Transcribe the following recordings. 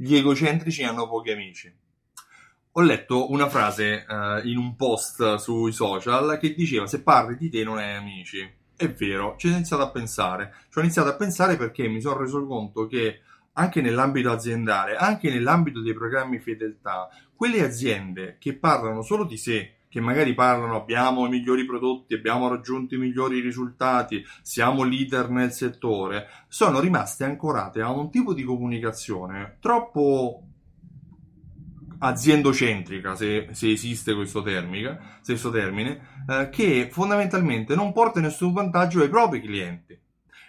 Gli egocentrici hanno pochi amici. Ho letto una frase uh, in un post sui social che diceva se parli di te non hai amici. È vero, ci ho iniziato a pensare. Ci ho iniziato a pensare perché mi sono reso conto che anche nell'ambito aziendale, anche nell'ambito dei programmi fedeltà, quelle aziende che parlano solo di sé, che magari parlano abbiamo i migliori prodotti, abbiamo raggiunto i migliori risultati, siamo leader nel settore, sono rimaste ancorate a un tipo di comunicazione troppo aziendocentrica, se, se esiste questo termine, questo termine eh, che fondamentalmente non porta nessun vantaggio ai propri clienti.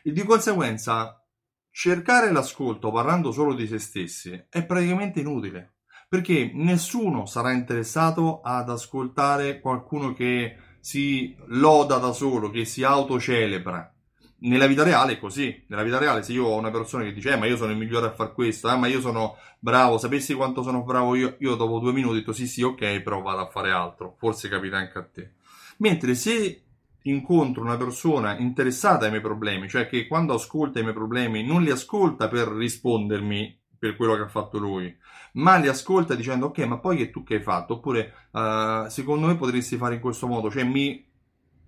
E di conseguenza cercare l'ascolto parlando solo di se stessi è praticamente inutile perché nessuno sarà interessato ad ascoltare qualcuno che si loda da solo, che si autocelebra. Nella vita reale è così. Nella vita reale, se io ho una persona che dice, eh, ma io sono il migliore a fare questo, eh, ma io sono bravo, sapessi quanto sono bravo io, io dopo due minuti ho detto sì, sì, ok, però vado a fare altro. Forse capita anche a te. Mentre se incontro una persona interessata ai miei problemi, cioè che quando ascolta i miei problemi non li ascolta per rispondermi per quello che ha fatto lui, ma li ascolta dicendo ok, ma poi che tu che hai fatto? Oppure uh, secondo me potresti fare in questo modo, cioè mi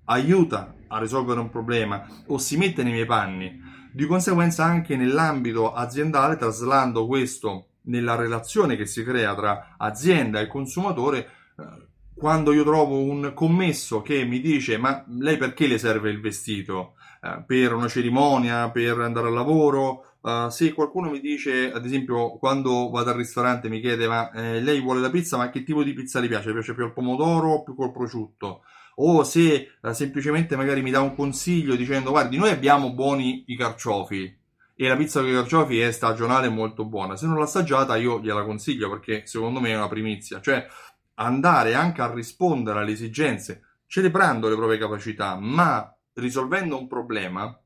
aiuta a risolvere un problema o si mette nei miei panni. Di conseguenza anche nell'ambito aziendale, traslando questo nella relazione che si crea tra azienda e consumatore, uh, quando io trovo un commesso che mi dice ma lei perché le serve il vestito? Uh, per una cerimonia, per andare al lavoro, Uh, se qualcuno mi dice, ad esempio, quando vado al ristorante mi chiede ma eh, lei vuole la pizza, ma che tipo di pizza le piace? Le piace più al pomodoro o più col prosciutto? O se uh, semplicemente magari mi dà un consiglio dicendo guardi, noi abbiamo buoni i carciofi e la pizza con i carciofi è stagionale molto buona. Se non l'ha assaggiata io gliela consiglio perché secondo me è una primizia. Cioè andare anche a rispondere alle esigenze celebrando le proprie capacità, ma risolvendo un problema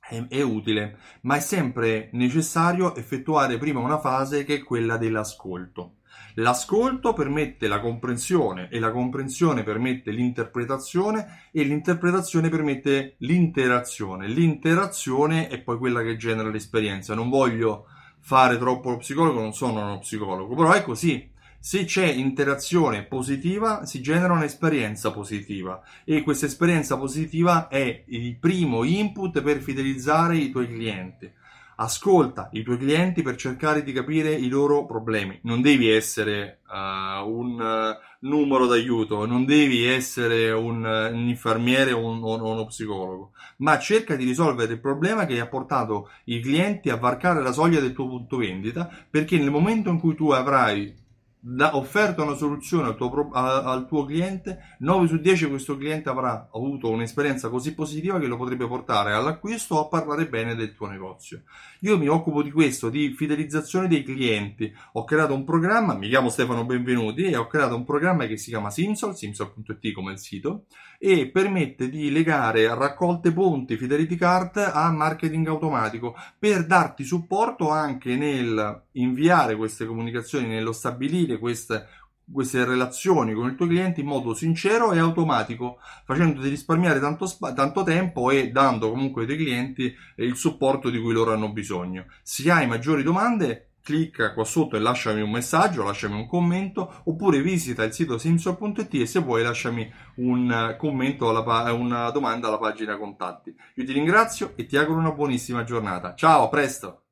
è, è utile, ma è sempre necessario effettuare prima una fase che è quella dell'ascolto. L'ascolto permette la comprensione e la comprensione permette l'interpretazione e l'interpretazione permette l'interazione. L'interazione è poi quella che genera l'esperienza. Non voglio fare troppo lo psicologo, non sono uno psicologo, però è così. Se c'è interazione positiva, si genera un'esperienza positiva e questa esperienza positiva è il primo input per fidelizzare i tuoi clienti. Ascolta i tuoi clienti per cercare di capire i loro problemi. Non devi essere uh, un uh, numero d'aiuto, non devi essere un, uh, un infermiere o, un, o uno psicologo, ma cerca di risolvere il problema che ha portato i clienti a varcare la soglia del tuo punto vendita, perché nel momento in cui tu avrai da, offerto una soluzione al tuo, a, al tuo cliente, 9 su 10 questo cliente avrà avuto un'esperienza così positiva che lo potrebbe portare all'acquisto o a parlare bene del tuo negozio. Io mi occupo di questo, di fidelizzazione dei clienti. Ho creato un programma, mi chiamo Stefano Benvenuti e ho creato un programma che si chiama Simsol, simsol.it come il sito, e permette di legare raccolte ponti Fidelity Card a marketing automatico per darti supporto anche nel inviare queste comunicazioni, nello stabilire queste queste relazioni con il tuo cliente in modo sincero e automatico, facendoti risparmiare tanto, tanto, tempo e dando comunque ai tuoi clienti il supporto di cui loro hanno bisogno. Se hai maggiori domande, clicca qua sotto e lasciami un messaggio, lasciami un commento, oppure visita il sito simsor.it e se vuoi lasciami un commento, pa- una domanda alla pagina contatti. Io ti ringrazio e ti auguro una buonissima giornata. Ciao, a presto!